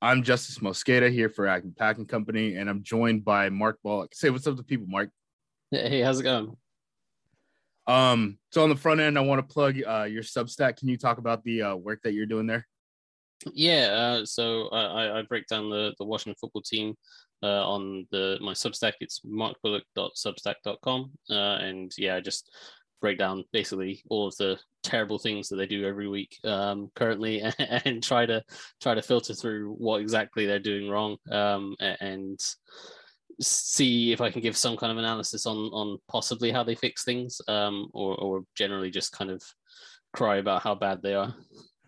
I'm Justis Mosqueda here for Acme Packing Company, and I'm joined by Mark Bullock. Say what's up to people, Mark. Hey, how's it going? Um, so on the front end, I want to plug uh, your Substack. Can you talk about the uh, work that you're doing there? Yeah, uh, so I, I break down the, the Washington football team uh, on the my Substack. It's markbullock.substack.com, uh, and yeah, I just break down basically all of the terrible things that they do every week um, currently and, and, try to try to filter through what exactly they're doing wrong um, and see if I can give some kind of analysis on on possibly how they fix things um, or or generally just kind of cry about how bad they are.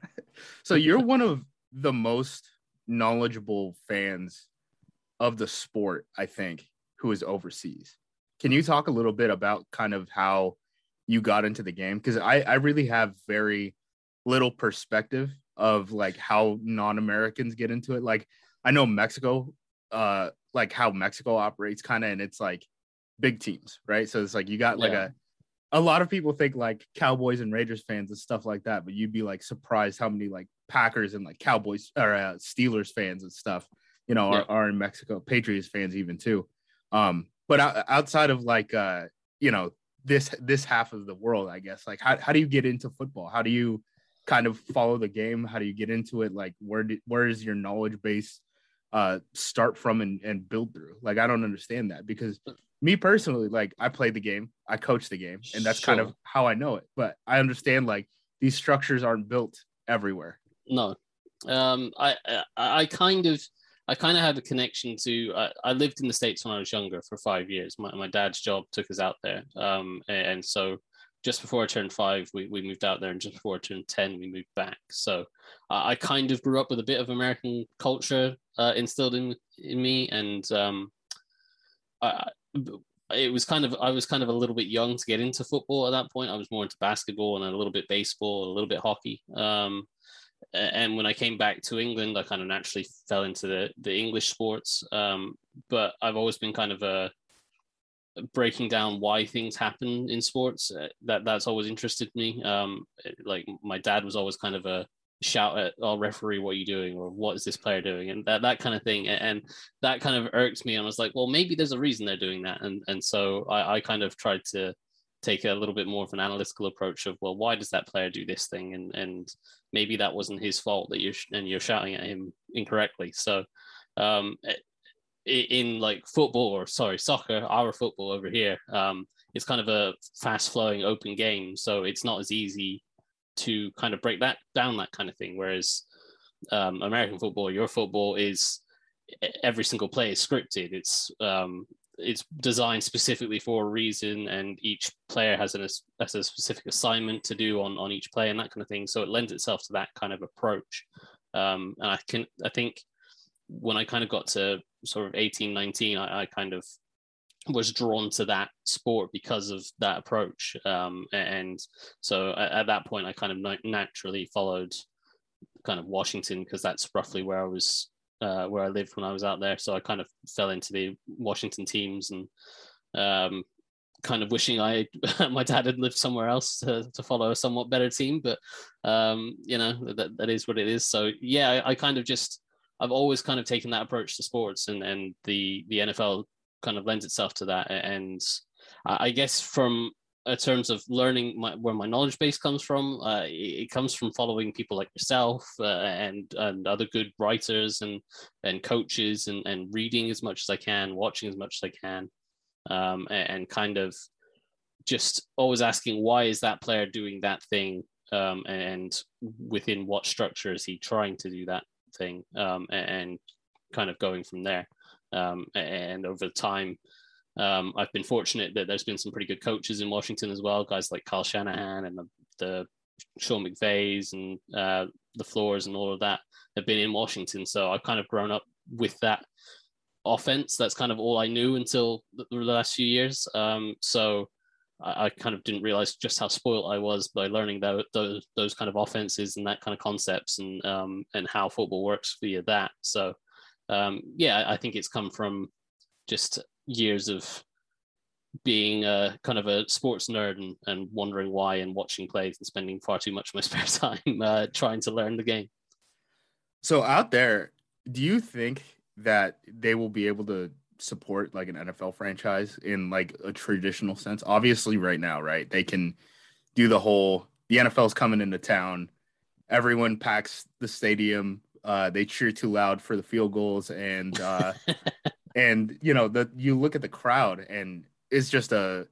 so you're one of the most knowledgeable fans of the sport, I think, who is overseas. Can you talk a little bit about kind of how you got into the game because I, I really have very little perspective of like how non-americans get into it like i know mexico uh like how mexico operates kind of and it's like big teams right so it's like you got like yeah. a a lot of people think like cowboys and raiders fans and stuff like that but you'd be like surprised how many like packers and like cowboys or uh, steelers fans and stuff you know yeah. are, are in mexico patriots fans even too um but outside of like uh you know this this half of the world i guess. Like how, how do you get into football? How do you kind of follow the game? How do you get into it? Like where do, where is your knowledge base uh start from and, and build through? Like i don't understand that because me personally like i play the game i coach the game and that's sure. kind of how i know it. But i understand like these structures aren't built everywhere. No. Um i i, I kind of I kind of had a connection to. I, I, lived in the states when I was younger for five years. My, my dad's job took us out there, um, and, and, so just before I turned five, we, we moved out there, and just before I turned ten, we moved back. So I kind of grew up with a bit of American culture uh, instilled in in me, and um, I, it was kind of I was kind of a little bit young to get into football at that point. I was more into basketball and a little bit baseball, a little bit hockey. Um, and when I came back to England, I kind of naturally fell into the the English sports. Um, but I've always been kind of a breaking down why things happen in sports. Uh, that that's always interested me. Um, like my dad was always kind of a shout at oh referee what are you doing or what is this player doing and that that kind of thing and that kind of irked me and I was like well maybe there's a reason they're doing that and and so I, I kind of tried to take a little bit more of an analytical approach of well why does that player do this thing? And and maybe that wasn't his fault that you're and you're shouting at him incorrectly. So um in like football or sorry soccer our football over here um it's kind of a fast flowing open game. So it's not as easy to kind of break that down that kind of thing. Whereas um, american football your football is every single play is scripted. It's um, it's designed specifically for a reason, and each player has, an, has a specific assignment to do on on each play and that kind of thing. So it lends itself to that kind of approach. Um, and I can I think when I kind of got to sort of 18, 19, I, I kind of was drawn to that sport because of that approach. Um, and so at, at, that point, I kind of naturally followed kind of Washington because that's roughly where I was uh, where I lived when I was out there. So I kind of fell into the Washington teams and um, kind of wishing I my dad had lived somewhere else to, to follow a somewhat better team. But um, you know that that is what it is. So yeah, I, I, kind of just I've always kind of taken that approach to sports, and and the the NFL kind of lends itself to that. And I guess from in terms of learning my, where my knowledge base comes from, uh, it, comes from following people like yourself uh, and and other good writers and and coaches and and reading as much as I can, watching as much as I can. um, and, and, kind of just always asking why is that player doing that thing um, and within what structure is he trying to do that thing um, and kind of going from there. Um, and over time, um, I've been fortunate that there's been some pretty good coaches in Washington as well, guys like Kyle Shanahan and the, the Sean McVays and uh, LaFleur's and all of that have been in Washington. So I've kind of grown up with that offense. That's kind of all I knew until the, the last few years. Um, so I, I, kind of didn't realize just how spoiled I was by learning that, those those kind of offenses and that kind of concepts and um, and how football works via that. So um, yeah, I think it's come from just years of being a kind of a sports nerd and, and wondering why and watching plays and spending far too much of my spare time uh, trying to learn the game. So out there, do you think that they will be able to support like an NFL franchise in like a traditional sense? Obviously, right now, right? They can do the whole the NFL's coming into town. Everyone packs the stadium. Uh, they cheer too loud for the field goals, and uh, and you know the you look at the crowd, and it's just a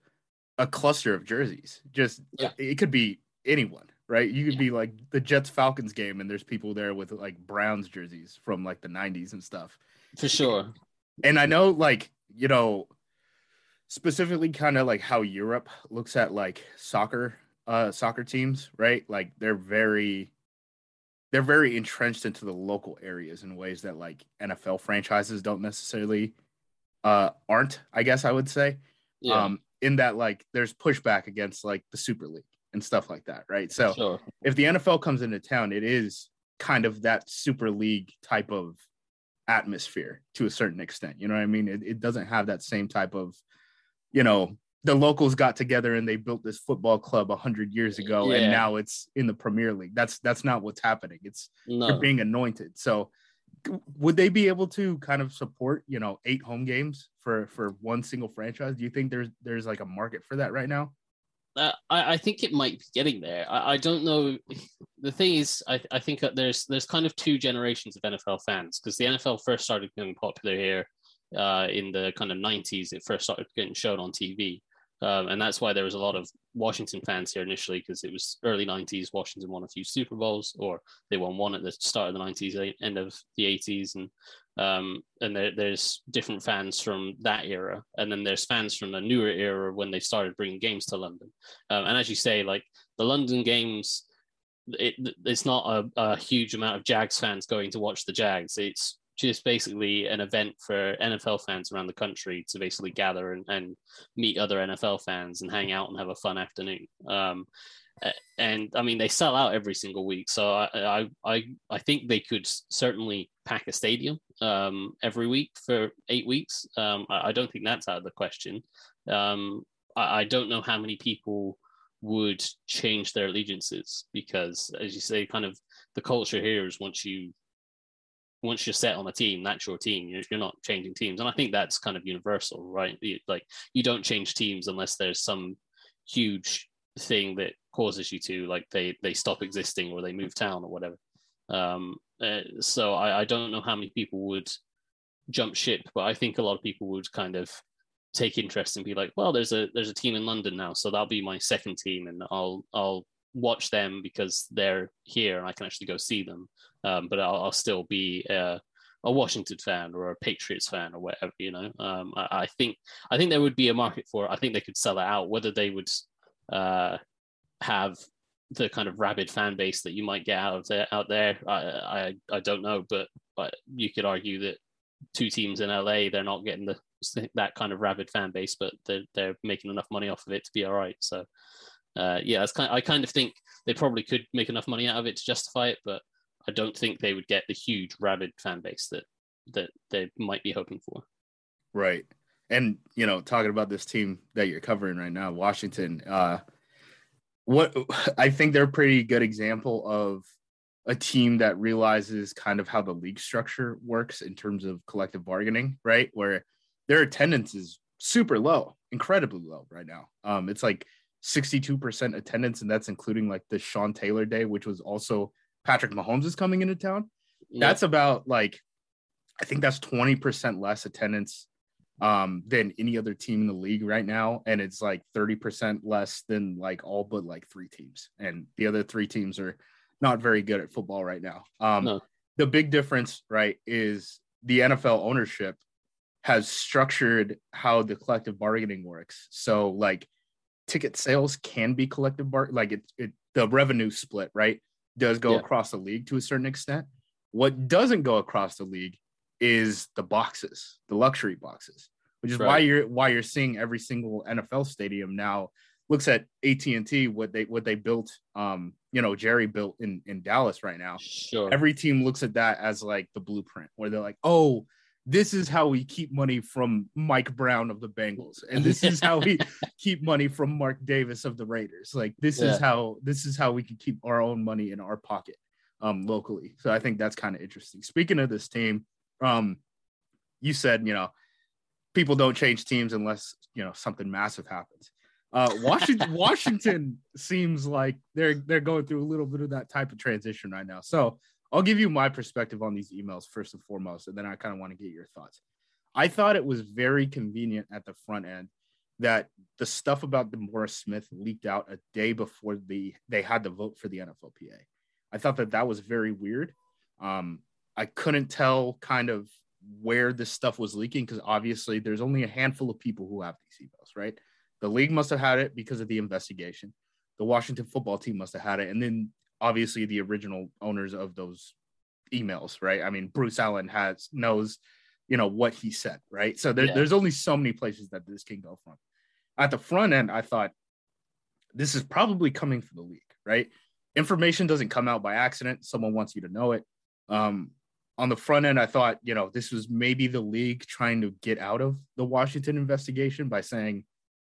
a cluster of jerseys. Just yeah. it could be anyone, right? You could yeah. be like the Jets Falcons game, and there's people there with like Browns jerseys from like the '90s and stuff. For sure. And I know, like you know, specifically kind of like how Europe looks at like soccer, uh, soccer teams, right? Like they're very, they're very entrenched into the local areas in ways that like NFL franchises don't necessarily, uh, aren't. I guess I would say. Yeah. Um, in that like there's pushback against like the Super League and stuff like that, right? So sure. if the NFL comes into town, it is kind of that Super League type of atmosphere to a certain extent. You know what I mean? It, it doesn't have that same type of, you know, the locals got together and they built this football club a hundred years ago, yeah. and now it's in the Premier League. That's that's not what's happening. It's no. you're being anointed. So would they be able to kind of support you know eight home games for for one single franchise do you think there's there's like a market for that right now uh, I, I think it might be getting there I, I don't know the thing is I, I think there's there's kind of two generations of nfl fans because the nfl first started getting popular here uh, in the kind of 90s it first started getting shown on tv um, and that's why there was a lot of Washington fans here initially because it was early 90s. Washington won a few Super Bowls, or they won one at the start of the 90s, end of the 80s. And um, and there, there's different fans from that era. And then there's fans from the newer era when they started bringing games to London. Um, and as you say, like the London games, it, it's not a, a huge amount of Jags fans going to watch the Jags. It's just basically an event for NFL fans around the country to basically gather and, and meet other NFL fans and hang out and have a fun afternoon. Um, and I mean, they sell out every single week, so I I I, think they could certainly pack a stadium um, every week for eight weeks. Um, I, I, don't think that's out of the question. Um, I, I don't know how many people would change their allegiances because, as you say, kind of the culture here is once you once you're set on a team, that's your team. You're, you're not changing teams, and I think that's kind of universal, right? You, like you don't change teams unless there's some huge thing that causes you to, like they they stop existing or they move town or whatever. Um, uh, so I, I don't know how many people would jump ship, but I think a lot of people would kind of take interest and be like, well, there's a there's a team in London now, so that'll be my second team, and I'll I'll watch them because they're here and I can actually go see them. Um, but I'll, I'll, still be a, a, Washington fan or a Patriots fan or whatever. You know, um, I, I, think I think there would be a market for it. I think they could sell it out. Whether they would uh, have the kind of rabid fan base that you might get out of there out there, I I, I don't know. But but you could argue that two teams in LA, they're not getting the that kind of rabid fan base, but they're they're making enough money off of it to be all right. So uh, yeah, kind of, I kind of think they probably could make enough money out of it to justify it, but I don't think they would get the huge rabid fan base that that they might be hoping for. Right. And you know, talking about this team that you're covering right now, Washington, uh what I think they're a pretty good example of a team that realizes kind of how the league structure works in terms of collective bargaining, right? Where their attendance is super low, incredibly low right now. Um, it's like 62% attendance, and that's including like the Sean Taylor day, which was also Patrick Mahomes is coming into town. Yeah. That's about like, I think that's 20% less attendance um, than any other team in the league right now, and it's like thirty percent less than like all but like three teams, and the other three teams are not very good at football right now. Um, no. The big difference, right, is the NFL ownership has structured how the collective bargaining works. So like ticket sales can be collective bar like it, it the revenue split, right? Does go yeah. across the league to a certain extent. What doesn't go across the league is the boxes, the luxury boxes, which is right. why you're why you're seeing every single NFL stadium now looks at AT&T what they what they built um you know Jerry built in in Dallas right now. Sure. Every team looks at that as like the blueprint where they're like, "Oh, this is how we keep money from Mike Brown of the Bengals, and this is how we keep money from Mark Davis of the Raiders. Like this yeah. is how this is how we can keep our own money in our pocket um, locally. So I think that's kind of interesting. Speaking of this team, um, you said you know people don't change teams unless you know something massive happens. Uh, Washington Washington seems like they're they're going through a little bit of that type of transition right now. So I'll give you my perspective on these emails first and foremost, and then I kind of want to get your thoughts. I thought it was very convenient at the front end that the stuff about DeMaurice Smith leaked out a day before the they had the vote for the NFLPA. I thought that that was very weird. Um, I couldn't tell kind of where this stuff was leaking because obviously there's only a handful of people who have these emails, right? The league must have had it because of the investigation. The Washington football team must have had it, and then obviously the original owners of those emails, right? I mean, Bruce Allen has knows, you know, what he said, right? So there, yeah. there's only so many places that this can go from. At the front end, I thought this is probably coming from the league, right? Information doesn't come out by accident. Someone wants you to know it. Um, on the front end, I thought, you know, this was maybe the league trying to get out of the Washington investigation by saying,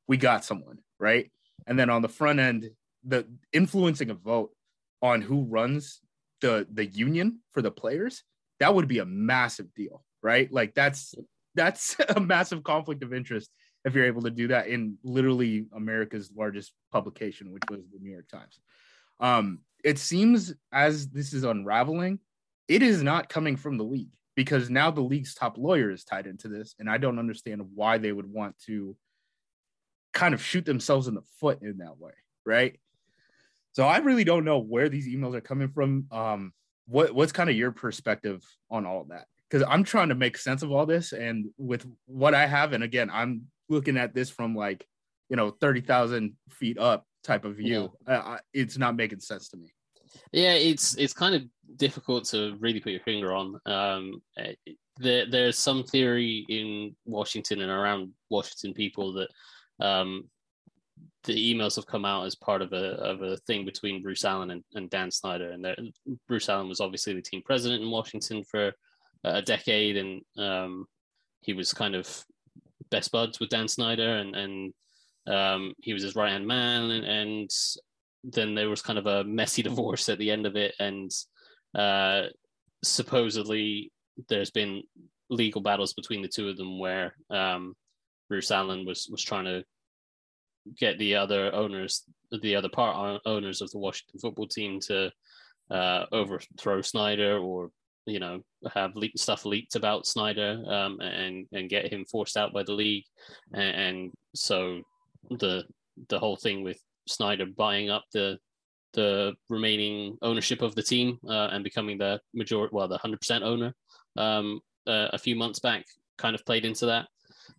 we got someone, right? And then on the front end, the influencing a vote on who runs the the union for the players, that would be a massive deal, right? Like that's that's a massive conflict of interest if you're able to do that in literally America's largest publication, which was the New York Times. Um, it seems as this is unraveling, it is not coming from the league because now the league's top lawyer is tied into this, and I don't understand why they would want to kind of shoot themselves in the foot in that way, right? So I really don't know where these emails are coming from. Um, what what's kind of your perspective on all of that? Because I'm trying to make sense of all this, and with what I have, and again, I'm looking at this from like you know thirty thousand feet up type of view. Yeah. Uh, it's not making sense to me. Yeah, it's it's kind of difficult to really put your finger on. Um, eh, there, there's some theory in Washington and around Washington people that um, the emails have come out as part of a of a thing between Bruce Allen and, and Dan Snyder. And Bruce Allen was obviously the team president in Washington for a decade, and um, he was kind of best buds with Dan Snyder, and and um, he was his right hand man, and, and, then there was kind of a messy divorce at the end of it, and uh, supposedly there's been legal battles between the two of them where um, Bruce Allen was was trying to get the other owners, the other part owners of the Washington football team to uh, overthrow Snyder or you know have leaked stuff leaked about Snyder um, and and get him forced out by the league, and, and, so the the whole thing with Snyder buying up the the remaining ownership of the team uh, and becoming the majority, well, the hundred percent owner um, uh, a few months back kind of played into that.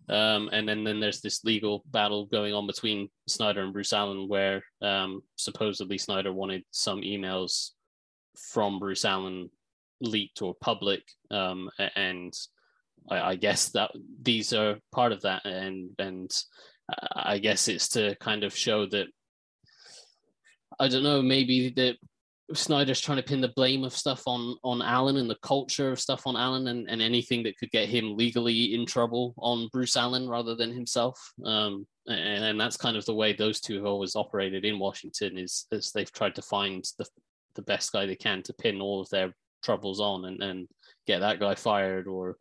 Um, and then, then there's this legal battle going on between Snyder and Bruce Allen, where um, supposedly Snyder wanted some emails from Bruce Allen leaked or public, um, and I, I, guess that these are part of that, and and I guess it's to kind of show that I don't know, maybe that Snyder's trying to pin the blame of stuff on on Allen and the culture of stuff on Allen and, and anything that could get him legally in trouble on Bruce Allen rather than himself. Um, and, and that's kind of the way those two have always operated in Washington is, is they've tried to find the the best guy they can to pin all of their troubles on and, and get that guy fired or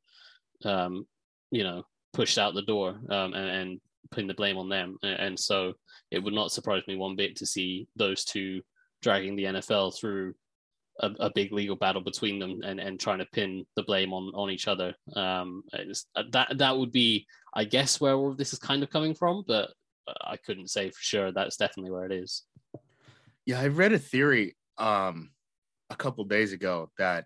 um, you know pushed out the door um, and, and putting the blame on them. And so it would not surprise me one bit to see those two dragging the NFL through a, a, big legal battle between them and, and trying to pin the blame on on each other. Um, uh, that that would be, I guess, where all of this is kind of coming from, but I couldn't say for sure. That's definitely where it is. Yeah, I read a theory um, a couple days ago that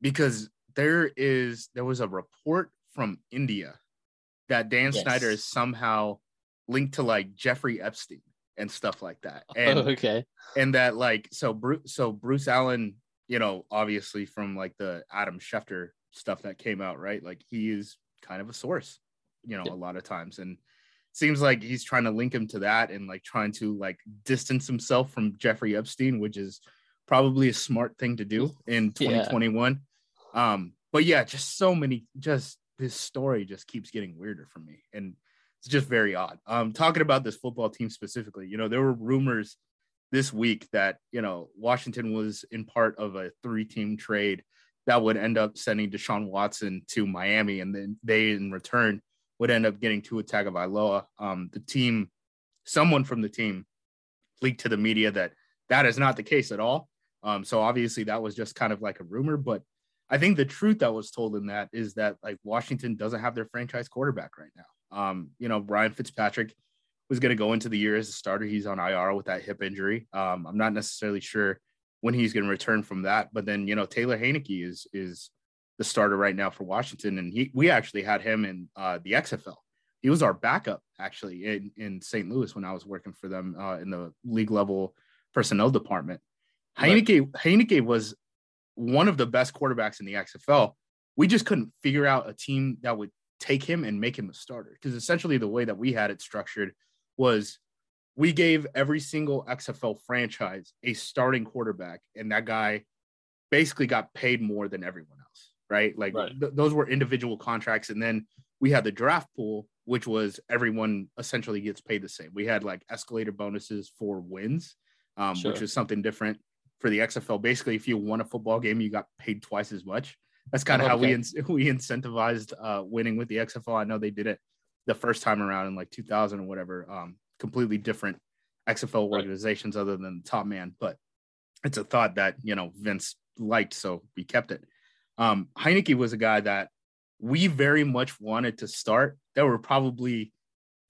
because there is there was a report from India that Dan yes. Snyder is somehow linked to like Jeffrey Epstein and stuff like that. And oh, okay. And that like so Bruce so Bruce Allen, you know, obviously from like the Adam Schefter stuff that came out, right? Like he is kind of a source, you know, yeah. a lot of times. And seems like he's trying to link him to that and like trying to like distance himself from Jeffrey Epstein, which is probably a smart thing to do in 2021. Yeah. Um, but yeah, just so many, just this story just keeps getting weirder for me. And it's just very odd. Um, talking about this football team specifically, you know, there were rumors this week that, you know, Washington was in part of a three team trade that would end up sending Deshaun Watson to Miami. And then they, in return, would end up getting Tua Tagovailoa. Um, the team, someone from the team, leaked to the media that that is not the case at all. Um, so obviously that was just kind of like a rumor, but I think the truth that was told in that is that like Washington doesn't have their franchise quarterback right now. Um, you know, Ryan Fitzpatrick was going to go into the year as a starter. He's on IR with that hip injury. Um, I'm not necessarily sure when he's going to return from that, but then you know Taylor Heinicke is is the starter right now for Washington, and he we actually had him in uh, the XFL. He was our backup actually in in St. Louis when I was working for them uh, in the league level personnel department. Heinicke Heinicke was one of the best quarterbacks in the XFL. We just couldn't figure out a team that would take him and make him a starter because essentially the way that we had it structured was we gave every single XFL franchise a starting quarterback, and that guy basically got paid more than everyone else right? Like right. Th- those were individual contracts. And then we had the draft pool, which was everyone essentially gets paid the same. We had like escalator bonuses for wins, um, sure. which is something different for the XFL. Basically, if you won a football game, you got paid twice as much. That's kind of okay. how we we incentivized uh, winning with the XFL. I know they did it the first time around in like 2000 or whatever. Um, completely different XFL organizations right. other than the top man, but it's a thought that you know Vince liked, so we kept it. Um, Heinicke was a guy that we very much wanted to start. There were probably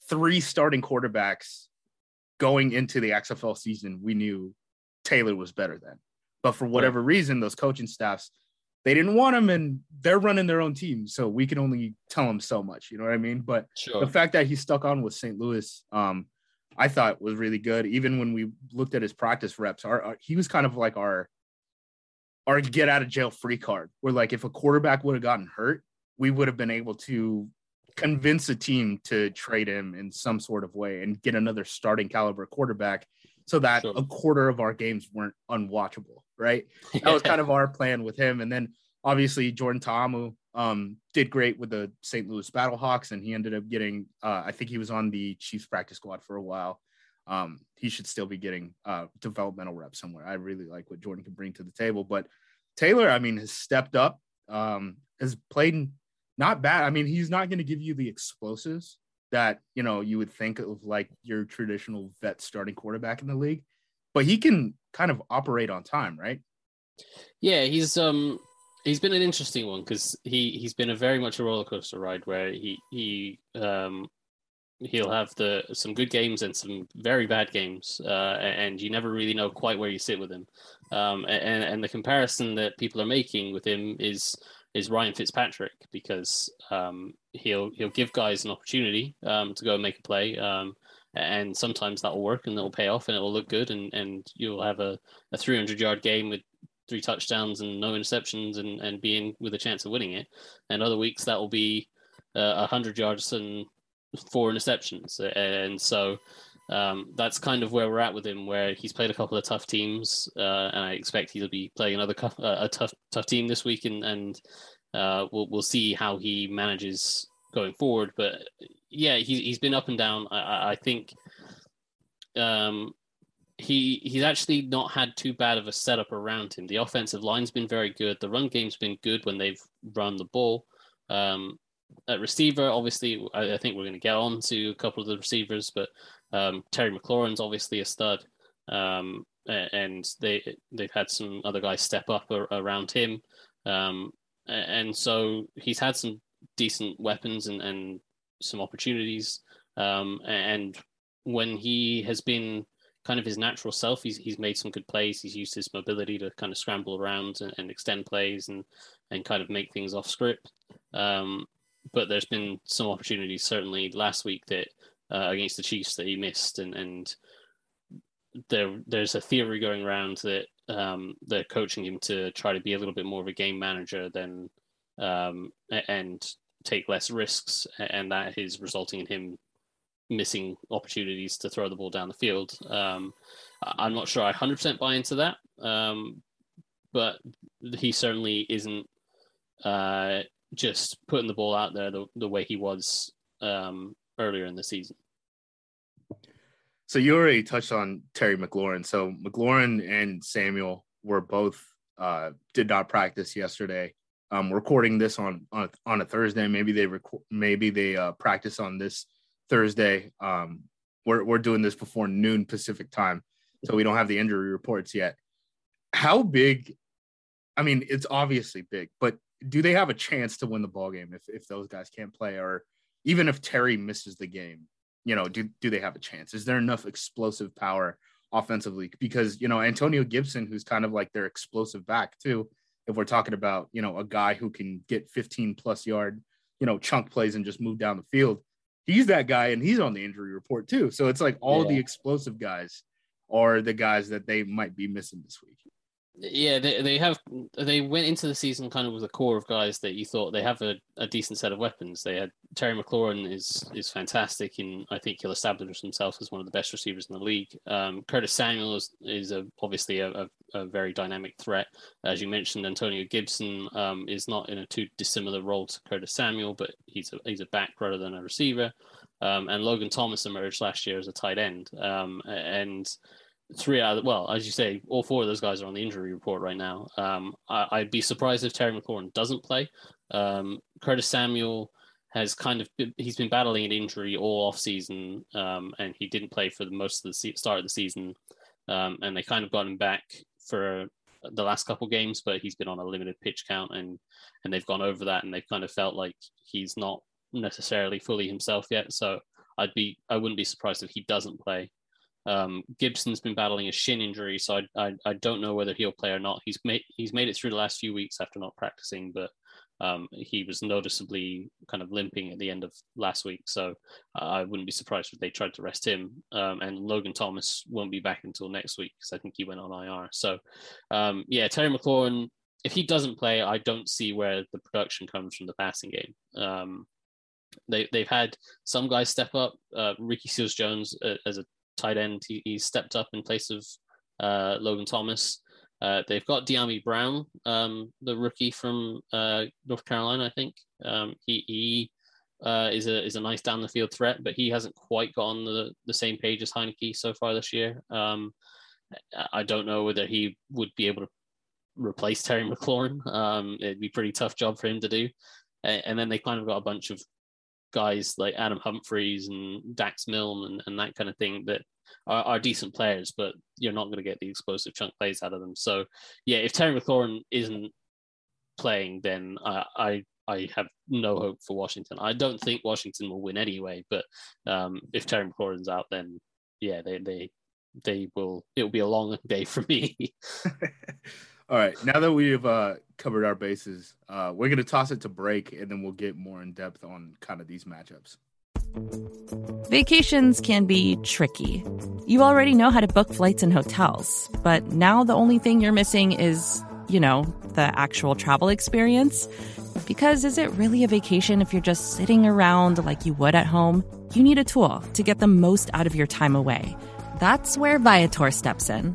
three starting quarterbacks going into the XFL season. We knew Taylor was better than, but for whatever reason, those coaching staffs they didn't want him, and they're running their own team, so we can only tell them so much. You know what I mean? But sure. the fact that he stuck on with St. Louis, um, I thought was really good. Even when we looked at his practice reps, our, our he was kind of like our our get out of jail free card where like if a quarterback would have gotten hurt we would have been able to convince a team to trade him in some sort of way and get another starting caliber quarterback so that sure. a quarter of our games weren't unwatchable right that was kind of our plan with him and then obviously jordan ta'amu um, did great with the st louis battlehawks and he ended up getting uh, i think he was on the chiefs practice squad for a while um, he should still be getting uh, developmental reps somewhere. I really like what Jordan can bring to the table. But Taylor, I mean, has stepped up, um, has played not bad. I mean, he's not going to give you the explosives that you know you would think of like your traditional vet starting quarterback in the league, but he can kind of operate on time, right? Yeah, he's um he's been an interesting one because he he's been a very much a roller coaster ride where he he um he'll have the some good games and some very bad games, uh, and you never really know quite where you sit with him. Um, and and the comparison that people are making with him is is Ryan Fitzpatrick because um, he'll he'll give guys an opportunity um, to go and make a play. Um, and sometimes that will work and it will pay off and it will look good and, and you'll have a, a 300 yard game with three touchdowns and no interceptions and, and being with a chance of winning it. And other weeks that will be uh, 100 yards and four interceptions, and so um, that's kind of where we're at with him. Where he's played a couple of tough teams, uh, and I expect he'll be playing another uh, a tough tough team this week, and, and uh, we'll we'll see how he manages going forward. But yeah, he's he's been up and down. I, I think um, he he's actually not had too bad of a setup around him. The offensive line's been very good. The run game's been good when they've run the ball. Um, at receiver, obviously, I, I think we're going to get on to a couple of the receivers, but um, Terry McLaurin's obviously a stud. Um, and they they've had some other guys step up around him, um, and so he's had some decent weapons and, and some opportunities. Um, and when he has been kind of his natural self, he's he's made some good plays. He's used his mobility to kind of scramble around and, and extend plays and and kind of make things off script. Um, but there's been some opportunities certainly last week that uh, against the Chiefs that he missed, and and there there's a theory going around that um, they're coaching him to try to be a little bit more of a game manager than um, and take less risks, and that is resulting in him missing opportunities to throw the ball down the field. Um, I'm not sure I 100% buy into that, um, but he certainly isn't uh, just putting the ball out there the, the way he was um, earlier in the season. So you already touched on Terry McLaurin. So McLaurin and Samuel were both uh, did not practice yesterday. Um, recording this on on a, on a Thursday. Maybe they record. Maybe they uh, practice on this Thursday. Um, we're we're doing this before noon Pacific time, so we don't have the injury reports yet. How big? I mean, it's obviously big, but do they have a chance to win the ball game if if those guys can't play, or even if Terry misses the game? You know, do do they have a chance? Is there enough explosive power offensively? Because you know Antonio Gibson, who's kind of like their explosive back too. If we're talking about you know a guy who can get 15 plus yard, you know, chunk plays and just move down the field, he's that guy, and he's on the injury report too. So it's like all yeah. the explosive guys are the guys that they might be missing this week. Yeah, they, they have they went into the season kind of with a core of guys that you thought they have a, a decent set of weapons. They had Terry McLaurin is is fantastic, and I think he'll establish himself as one of the best receivers in the league. Um, Curtis Samuel is, is a, obviously a, a, a, very dynamic threat, as you mentioned. Antonio Gibson um, is not in a too dissimilar role to Curtis Samuel, but he's a he's a back rather than a receiver. Um, and Logan Thomas emerged last year as a tight end, um, and three out of well, as you say, all four of those guys are on the injury report right now. Um, I, would be surprised if Terry McLaurin doesn't play. Um, Curtis Samuel has kind of been, he's been battling an injury all off season, um, and he didn't play for the most of the se- start of the season. Um, and they kind of got him back for the last couple games, but he's been on a limited pitch count, and and they've gone over that, and they've kind of felt like he's not necessarily fully himself yet. So I'd be I wouldn't be surprised if he doesn't play. Um, Gibson's been battling a shin injury, so I, I, I don't know whether he'll play or not. He's made he's made it through the last few weeks after not practicing, but um, he was noticeably kind of limping at the end of last week. So I wouldn't be surprised if they tried to rest him. Um, and Logan Thomas won't be back until next week because I think he went on IR. So um, yeah, Terry McLaurin, if he doesn't play, I don't see where the production comes from the passing game. Um, they, they've had some guys step up. Uh, Ricky Seals Jones uh, as a tight end. He, he stepped up in place of uh, Logan Thomas. Uh, they've got Dyami Brown, um, the rookie from uh, North Carolina, I think. Um, he he uh, is a is a nice down the field threat, but he hasn't quite got on the, the same page as Heinicke so far this year. Um, I don't know whether he would be able to replace Terry McLaurin. Um, it'd be a pretty tough job for him to do. And then they kind of got a bunch of guys like Adam Humphries and Dax Milne and, and that kind of thing that are, are decent players, but you're not going to get the explosive chunk plays out of them. So, yeah, if Terry McLaurin isn't playing, then I, I I have no hope for Washington. I don't think Washington will win anyway, but um, if Terry McLaurin's out, then yeah, they they they will. It'll be a long day for me. All right. Now that we've uh, covered our bases, uh, we're going to toss it to break and then we'll get more in depth on kind of these matchups. Vacations can be tricky. You already know how to book flights and hotels, but now the only thing you're missing is, you know, the actual travel experience. Because is it really a vacation if you're just sitting around like you would at home? You need a tool to get the most out of your time away. That's where Viator steps in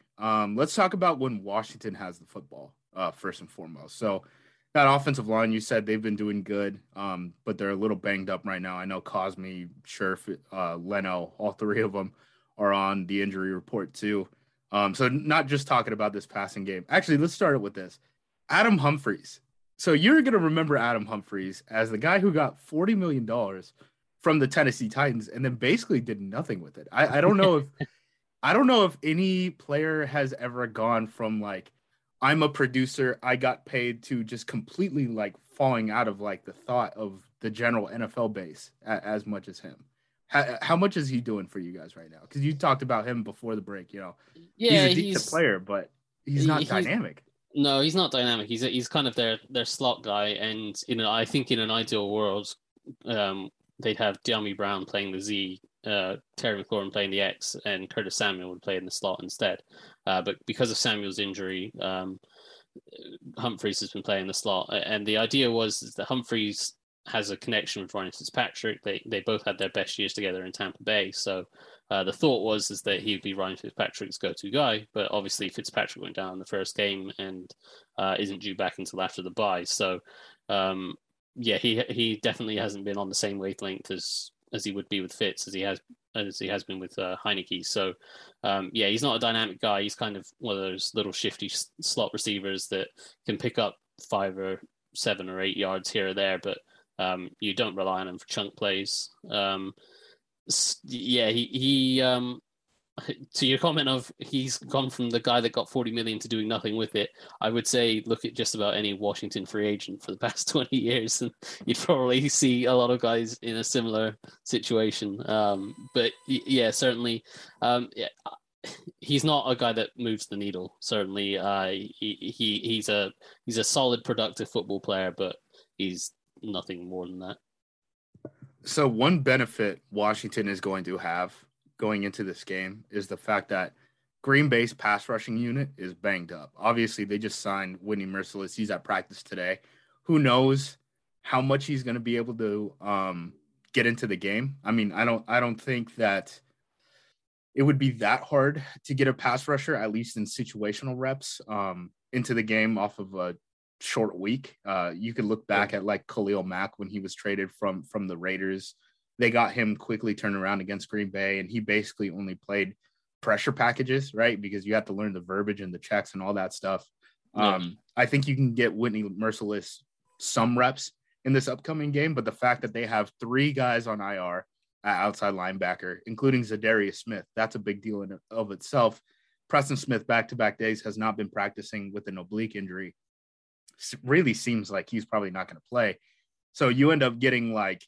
Um, let's talk about when Washington has the football, uh, first and foremost. So, that offensive line, you said they've been doing good, um, but they're a little banged up right now. I know Cosmi, Scherff, uh, Leno, all three of them are on the injury report too. Um, so not just talking about this passing game. Actually, let's start it with this. Adam Humphries. So you're going to remember Adam Humphries as the guy who got $40 million from the Tennessee Titans and then basically did nothing with it. I, I don't know if I don't know if any player has ever gone from like I'm a producer, I got paid to just completely like falling out of like the thought of the general NFL base as much as him. How, how much is he doing for you guys right now? Because you talked about him before the break. You know, yeah, he's a decent player, but he's not he's, dynamic. No, he's not dynamic. He's a, he's kind of their their slot guy, and you know, I think in an ideal world, um, they'd have Dyami Brown playing the Z, uh, Terry McLaurin playing the X, and Curtis Samuel would play in the slot instead. Uh, but because of Samuel's injury, um, Humphries has been playing the slot, and the idea was that Humphries has a connection with Ryan Fitzpatrick. They they both had their best years together in Tampa Bay. So uh, the thought was is that he'd be Ryan Fitzpatrick's go-to guy. But obviously Fitzpatrick went down in the first game and uh, isn't due back until after the bye. So um, yeah, he he definitely hasn't been on the same wavelength as as he would be with Fitz as he has as he has been with uh, Heinicke. So um, yeah, he's not a dynamic guy. He's kind of one of those little shifty slot receivers that can pick up five or seven or eight yards here or there, but um, you don't rely on him for chunk plays. Um, yeah, he he. To your comment of he's gone from the guy that got 40 million to doing nothing with it i would say look at just about any washington free agent for the past 20 years and you'd probably see a lot of guys in a similar situation um, but yeah certainly um, yeah, he's not a guy that moves the needle certainly uh, he, he he's a he's a solid productive football player but he's nothing more than that. So one benefit Washington is going to have going into this game is the fact that Green Bay's pass rushing unit is banged up. Obviously, they just signed Whitney Mercilus. He's at practice today. Who knows how much he's going to be able to um, get into the game? I mean, I don't, I don't think that it would be that hard to get a pass rusher, at least in situational reps, um, into the game off of a short week. Uh, you could look back at like Khalil Mack when he was traded from from the Raiders. They got him quickly turned around against Green Bay, and he basically only played pressure packages, right? Because you have to learn the verbiage and the checks and all that stuff. Yeah. Um, I think you can get Whitney Mercilus some reps in this upcoming game, but the fact that they have three guys on IR at outside linebacker, including Za'Darius Smith, that's a big deal in of itself. Preston Smith back to back days has not been practicing with an oblique injury really seems like he's probably not going to play. So you end up getting like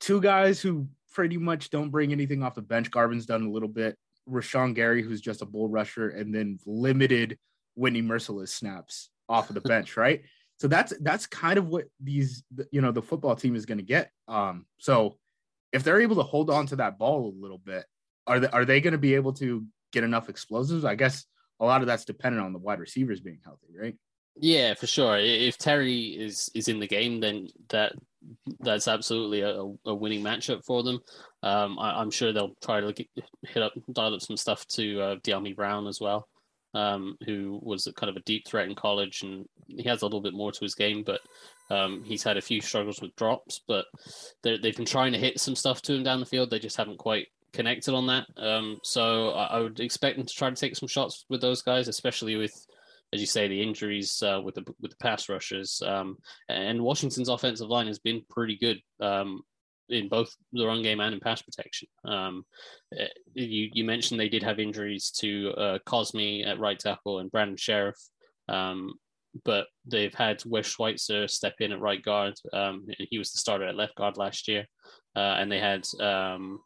two guys who pretty much don't bring anything off the bench. Garvin's done a little bit. Rashan Gary, who's just a bull rusher, and then limited Whitney Mercilus snaps off of the bench, right? So that's that's kind of what these you know the football team is going to get. Um, so if they're able to hold on to that ball a little bit, are they are they going to be able to get enough explosives? I guess a lot of that's dependent on the wide receivers being healthy, right? Yeah, for sure. If Terry is is in the game, then that that's absolutely a, a winning matchup for them. Um, I, am sure they'll try to get, hit up, dial up some stuff to uh, Dyami Brown as well, um, who was kind of a deep threat in college, and he has a little bit more to his game, but um, he's had a few struggles with drops. But they've been trying to hit some stuff to him down the field. They just haven't quite connected on that. Um, so I, I would expect them to try to take some shots with those guys, especially with as you say, the injuries uh, with the with the pass rushers. Um, and Washington's offensive line has been pretty good um, in both the run game and in pass protection. Um, eh, you you mentioned they did have injuries to uh, Cosmi at right tackle and Brandon Scherff. Um, but they've had Wes Schweitzer step in at right guard. Um, he was the starter at left guard last year, uh, and they had um,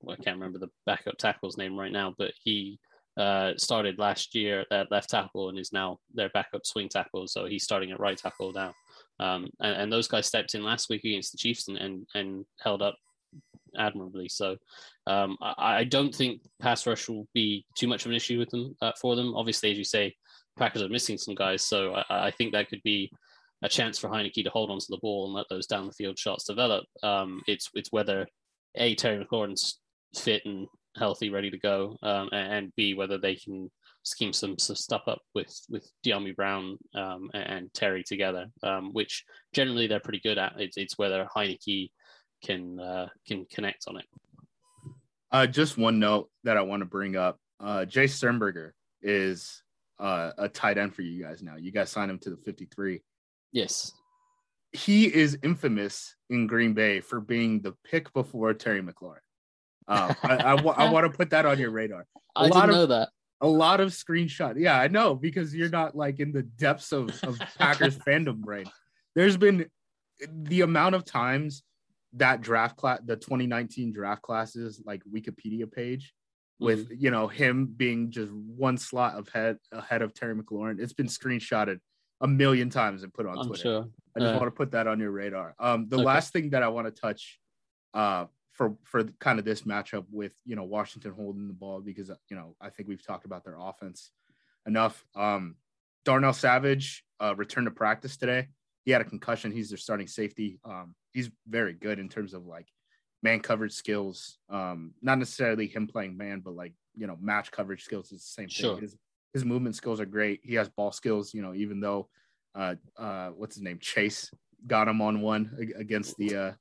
well, I can't remember the backup tackle's name right now, but he uh, started last year at left tackle and is now their backup swing tackle. So he's starting at right tackle now. Um, and, and, those guys stepped in last week against the Chiefs and, and, and held up admirably. So um, I, I, don't think pass rush will be too much of an issue with them uh, for them. Obviously, as you say, Packers are missing some guys, so I, I, think that could be a chance for Heinicke to hold onto the ball and let those down the field shots develop. Um, it's it's whether a Terry McLaurin's fit and healthy, ready to go, um, and, and, b whether they can scheme some, some stuff up with with Dyami Brown um, and, and, Terry together, um, which generally they're pretty good at. It's, it's whether Heinicke can uh, can connect on it. Uh, just one note that I want to bring up: uh, Jace Sternberger is uh, a tight end for you guys now. You guys signed him to the 53. Yes. He is infamous in Green Bay for being the pick before Terry McLaurin. Um, I, I, w- I want to put that on your radar. A I didn't of, know that. A lot of screenshots. Yeah, I know because you're not like in the depths of, of Packers fandom brain. There's been the amount of times that draft class, the 2019 draft classes, like Wikipedia page, with mm-hmm. you know him being just one slot of head ahead of Terry McLaurin. It's been screenshotted a million times and put on I'm Twitter. Sure. I just uh, want to put that on your radar. Um, the okay. last thing that I want to touch, uh, for for kind of this matchup with you know Washington holding the ball because you know I think we've talked about their offense enough. Um, Darnell Savage uh, returned to practice today. He had a concussion. He's their starting safety. Um, he's very good in terms of like man coverage skills. Um, not necessarily him playing man, but like you know match coverage skills is the same thing. Sure. His his movement skills are great. He has ball skills. You know, even though uh, uh, what's his name Chase got him on one against the uh,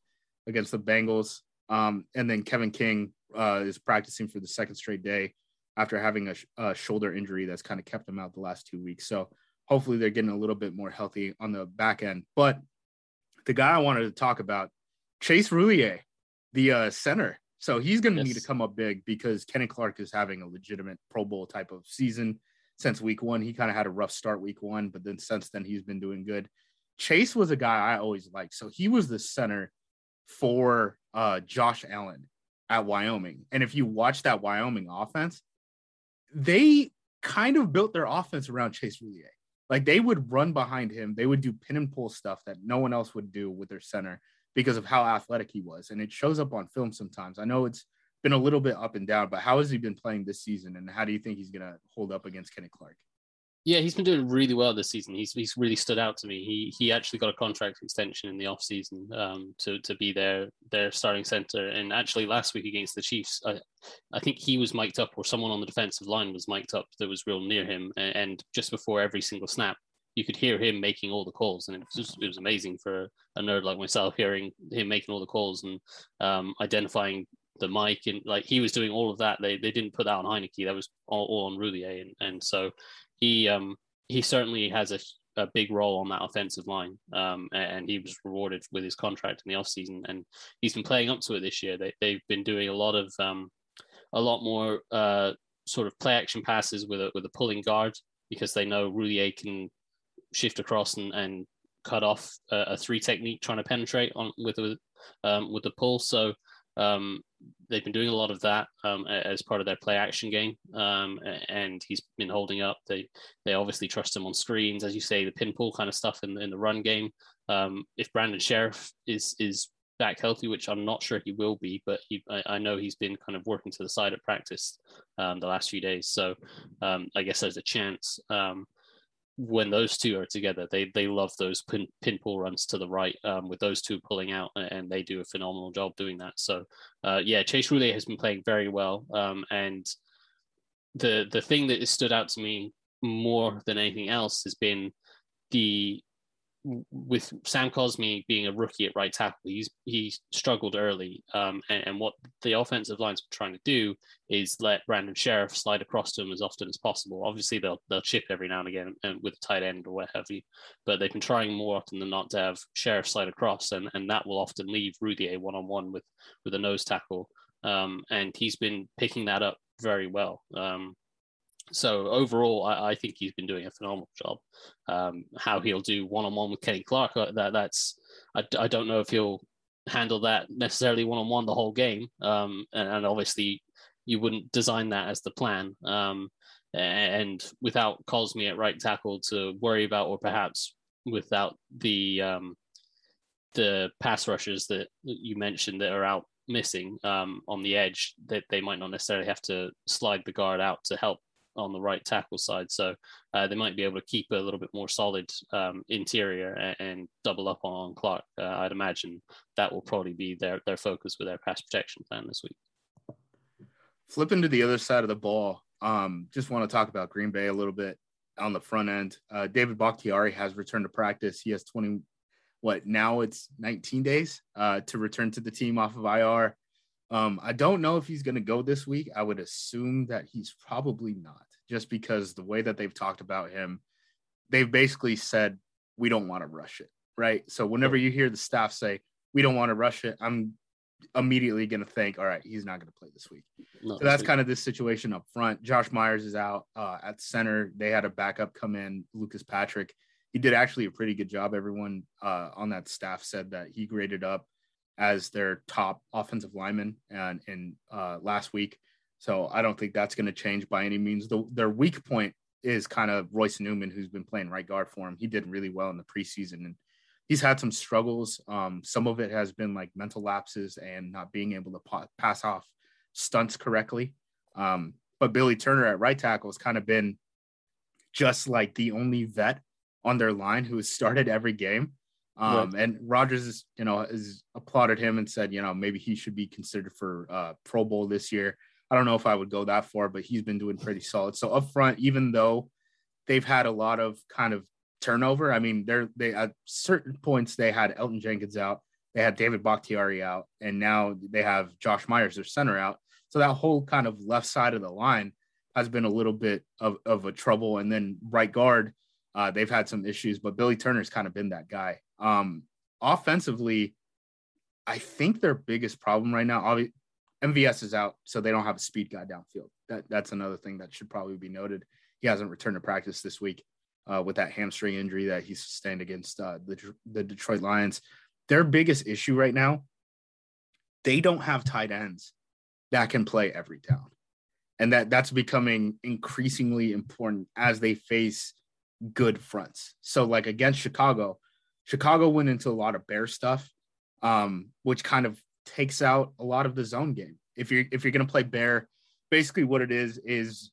against the Bengals. Um, and then Kevin King uh, is practicing for the second straight day after having a, sh- a, shoulder injury that's kind of kept him out the last two weeks. So hopefully they're getting a little bit more healthy on the back end. But the guy I wanted to talk about, Chase Roullier, the uh, center. So he's going to yes. need to come up big because Kenny Clark is having a legitimate Pro Bowl type of season since week one. He kind of had a rough start week one, but then since then he's been doing good. Chase was a guy I always liked. So he was the center for uh, Josh Allen at Wyoming. And if you watch that Wyoming offense, they kind of built their offense around Chase Roullier. Like they would run behind him, they would do pin and pull stuff that no one else would do with their center because of how athletic he was. And it shows up on film sometimes. I know it's been a little bit up and down, but how has he been playing this season? And how do you think he's going to hold up against Kenny Clark? Yeah, he's been doing really well this season. He's he's really stood out to me. He he actually got a contract extension in the off season um, to to be their their starting center. And actually, last week against the Chiefs, I, I think he was mic'd up, or someone on the defensive line was mic'd up that was real near him. And, and just before every single snap, you could hear him making all the calls, and it was just, it was amazing for a nerd like myself hearing him making all the calls and um, identifying the mic and like he was doing all of that. They they didn't put that on Heinicke. That was all, all on Roullier, and and so he um he certainly has a, a big role on that offensive line, um, and he was rewarded with his contract in the offseason, and he's been playing up to it this year. They they've been doing a lot of um, a lot more uh, sort of play action passes with a with a pulling guard because they know Roullier can shift across and, and cut off a, a three technique trying to penetrate on with with um, with the pull. So um, they've been doing a lot of that um, as part of their play action game, um, and he's been holding up. They they obviously trust him on screens, as you say, the pin pull kind of stuff in, in the run game. Um, if Brandon Scherff is is back healthy, which I'm not sure he will be, but he, I, I, know he's been kind of working to the side at practice um, the last few days. So um, I guess there's a chance when those two are together, they they love those pin, pin pull runs to the right um, with those two pulling out, and they do a phenomenal job doing that. So, uh, yeah, Chase Roullier has been playing very well, um, and the the thing that has stood out to me more than anything else has been the with Sam Cosmi being a rookie at right tackle, he's he struggled early. Um, and, and, what the offensive line's were trying to do is let Brandon Scherff slide across to him as often as possible. Obviously, they'll they'll chip every now and again and with a tight end or what have you, but they've been trying more often than not to have Scherff slide across, and, and that will often leave Roullier one on one with with a nose tackle. Um, and he's been picking that up very well. Um, so overall, I, I, think he's been doing a phenomenal job. Um, how he'll do one on one with Kenny Clark, uh, that that's I, I don't know if he'll handle that necessarily one on one the whole game. Um, and, and, obviously, you wouldn't design that as the plan. Um, and without Cosmi at right tackle to worry about, or perhaps without the um, the pass rushers that you mentioned that are out missing um, on the edge, that they might not necessarily have to slide the guard out to help on the right tackle side. So uh, they might be able to keep a little bit more solid um, interior and, and, double up on Clark. Uh, I'd imagine that will probably be their their focus with their pass protection plan this week. Flipping to the other side of the ball, um, just want to talk about Green Bay a little bit on the front end. Uh, David Bakhtiari has returned to practice. He has 20, what now it's 19 days uh, to return to the team off of IR. Um, I don't know if he's going to go this week. I would assume that he's probably not, just because the way that they've talked about him, they've basically said, we don't want to rush it. Right. So whenever you hear the staff say, we don't want to rush it, I'm immediately going to think, all right, he's not going to play this week. No, so that's kind of this situation up front. Josh Myers is out uh, at center. They had a backup come in, Lucas Patrick. He did actually a pretty good job. Everyone uh, on that staff said that he graded up as their top offensive lineman and in uh, last week. So I don't think that's going to change by any means. The, their weak point is kind of Royce Newman, who's been playing right guard for him. He did really well in the preseason and he's had some struggles. Um, some of it has been like mental lapses and not being able to pa- pass off stunts correctly. Um, but Billy Turner at right tackle has kind of been just like the only vet on their line who has started every game. Um, right. And Rodgers is, you know, has applauded him and said, you know, maybe he should be considered for uh, Pro Bowl this year. I don't know if I would go that far, but he's been doing pretty solid. So up front, even though they've had a lot of kind of turnover. I mean, they're they at certain points they had Elgton Jenkins out, they had David Bakhtiari out, and now they have Josh Myers, their center, out. So that whole kind of left side of the line has been a little bit of, of a trouble. And then right guard, uh, they've had some issues, but Billy Turner's kind of been that guy. Um, offensively, I think their biggest problem right now, MVS is out, so they don't have a speed guy downfield. That that's another thing that should probably be noted. He hasn't returned to practice this week uh, with that hamstring injury that he sustained against uh, the, the Detroit Lions. Their biggest issue right now, they don't have tight ends that can play every down. And that that's becoming increasingly important as they face good fronts. So like against Chicago, Chicago went into a lot of bear stuff, um, which kind of takes out a lot of the zone game. If you're if you're gonna play bear, basically what it is is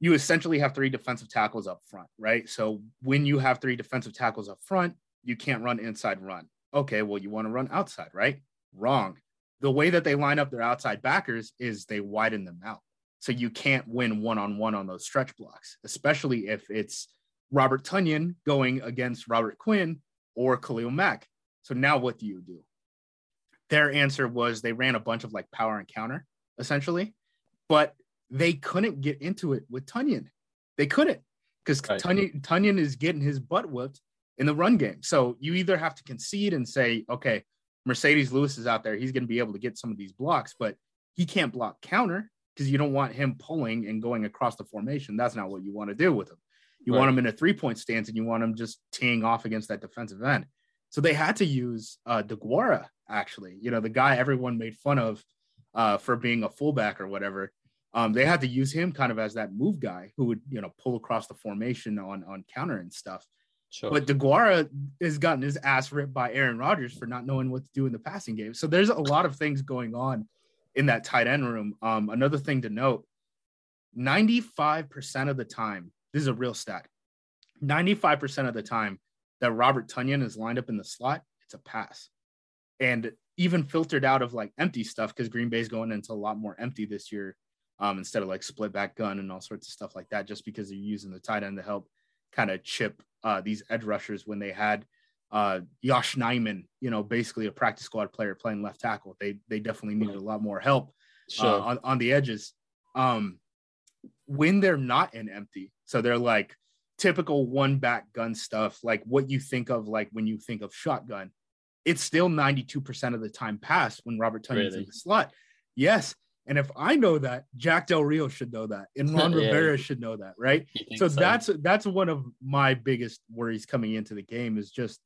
you essentially have three defensive tackles up front, right? So when you have three defensive tackles up front, you can't run inside run. Okay, well, you want to run outside, right? Wrong. The way that they line up their outside backers is they widen them out. So you can't win one on one on those stretch blocks, especially if it's Robert Tonyan going against Robert Quinn or Khalil Mack. So now what do you do? Their answer was they ran a bunch of like power and counter essentially, but they couldn't get into it with Tonyan. They couldn't because right. Tonyan, Tonyan is getting his butt whipped in the run game. So you either have to concede and say, okay, Marcedes Lewis is out there. He's going to be able to get some of these blocks, but he can't block counter because you don't want him pulling and going across the formation. That's not what you want to do with him. You right. want him in a three point stance and you want him just teeing off against that defensive end. So they had to use uh, DeGuara, actually, you know, the guy everyone made fun of uh, for being a fullback or whatever um, they had to use him kind of as that move guy who would you know pull across the formation on on counter and stuff. Sure. But DeGuara has gotten his ass ripped by Aaron Rodgers for not knowing what to do in the passing game. So there's a lot of things going on in that tight end room. Um, another thing to note 95% of the time, this is a real stat 95% of the time that Robert Tonyan is lined up in the slot, it's a pass. And even filtered out of like empty stuff because Green Bay's going into a lot more empty this year um, instead of like split back gun and all sorts of stuff like that, just because they're using the tight end to help kind of chip uh, these edge rushers when they had uh, Yosh Nijman, you know, basically a practice squad player playing left tackle. They they definitely needed a lot more help uh, sure. uh, on, on the edges. Um, when they're not in empty, so they're like typical one back gun stuff, like what you think of like when you think of shotgun. It's still 92% of the time passed when Robert Tonyan's really? in the slot. Yes. And if I know that, Jack Del Rio should know that, and Ron yeah. Rivera should know that, right? So, so, that's that's one of my biggest worries coming into the game is just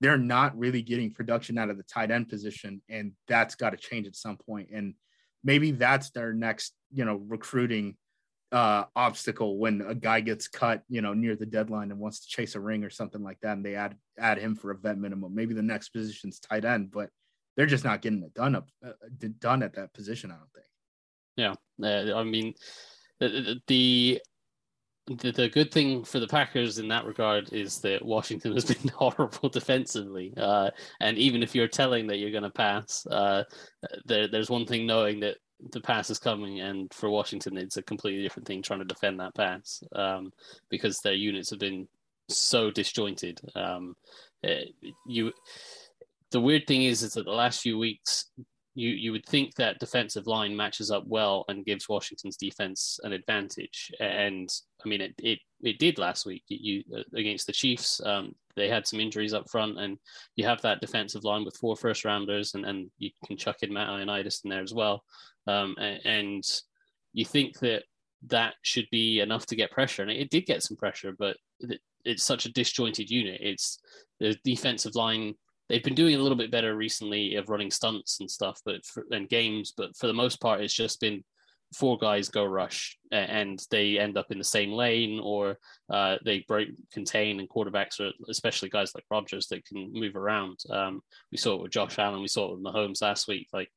they're not really getting production out of the tight end position, and that's got to change at some point. And maybe that's their next, you know, recruiting uh, obstacle when a guy gets cut, you know, near the deadline and wants to chase a ring or something like that, and they add add him for a vet minimum. Maybe the next position's tight end, but they're just not getting it done up uh, done at that position. I don't think. Yeah, uh, I mean, the, the the, good thing for the Packers in that regard is that Washington has been horrible defensively. Uh, and even if you're telling that you're going to pass, uh, there, there's one thing knowing that the pass is coming, and for Washington, it's a completely different thing trying to defend that pass um, because their units have been so disjointed. Um, eh, you, the weird thing is, is that the last few weeks, you you would think that defensive line matches up well and gives Washington's defense an advantage. And I mean, it it, it did last week. You uh, against the Chiefs, um, they had some injuries up front, and you have that defensive line with four first rounders, and, and you can chuck in Matt Ioannidis in there as well. Um, and, and, you think that that should be enough to get pressure, and it, it did get some pressure, but it, it's such a disjointed unit. It's the defensive line they've been doing a little bit better recently of running stunts and stuff, but for, and games. But for the most part, it's just been four guys go rush and they end up in the same lane or uh, they break contain and quarterbacks are especially guys like Rodgers that can move around. Um, we saw it with Josh Allen, we saw it with Mahomes last week. Like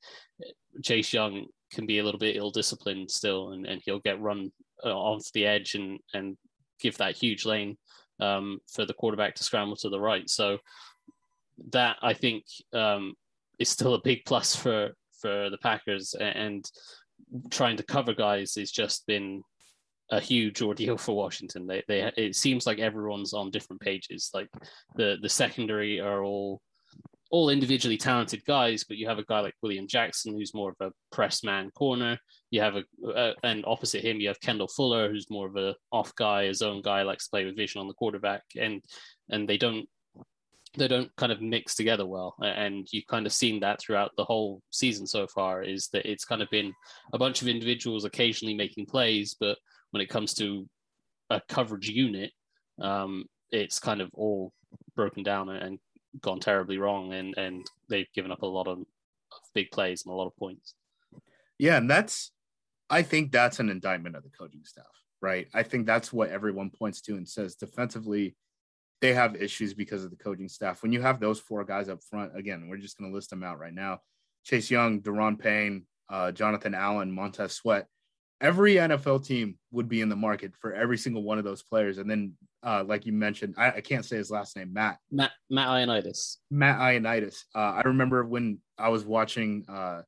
Chase Young can be a little bit ill disciplined still, and, and he'll get run uh, off the edge and and give that huge lane um, for the quarterback to scramble to the right. So that I think um, is still a big plus for for the Packers, and trying to cover guys has just been a huge ordeal for Washington. They they it seems like everyone's on different pages. Like the the secondary are all all individually talented guys, but you have a guy like William Jackson who's more of a press man corner. You have a, a and opposite him you have Kendall Fuller who's more of a off guy, a zone guy, likes to play with vision on the quarterback, and and they don't they don't kind of mix together well and you've kind of seen that throughout the whole season so far is that it's kind of been a bunch of individuals occasionally making plays but when it comes to a coverage unit um, it's kind of all broken down and gone terribly wrong and and they've given up a lot of, of big plays and a lot of points. Yeah and that's i think that's an indictment of the coaching staff right? I think that's what everyone points to and says defensively they have issues because of the coaching staff. When you have those four guys up front, again, we're just going to list them out right now: Chase Young, Daron Payne, uh, Jonathan Allen, Montez Sweat. Every NFL team would be in the market for every single one of those players. And then, uh, like you mentioned, I, I, can't say his last name, Matt. Matt Matt Ioannidis. Matt Ioannidis. Uh, I remember when I was watching. Uh,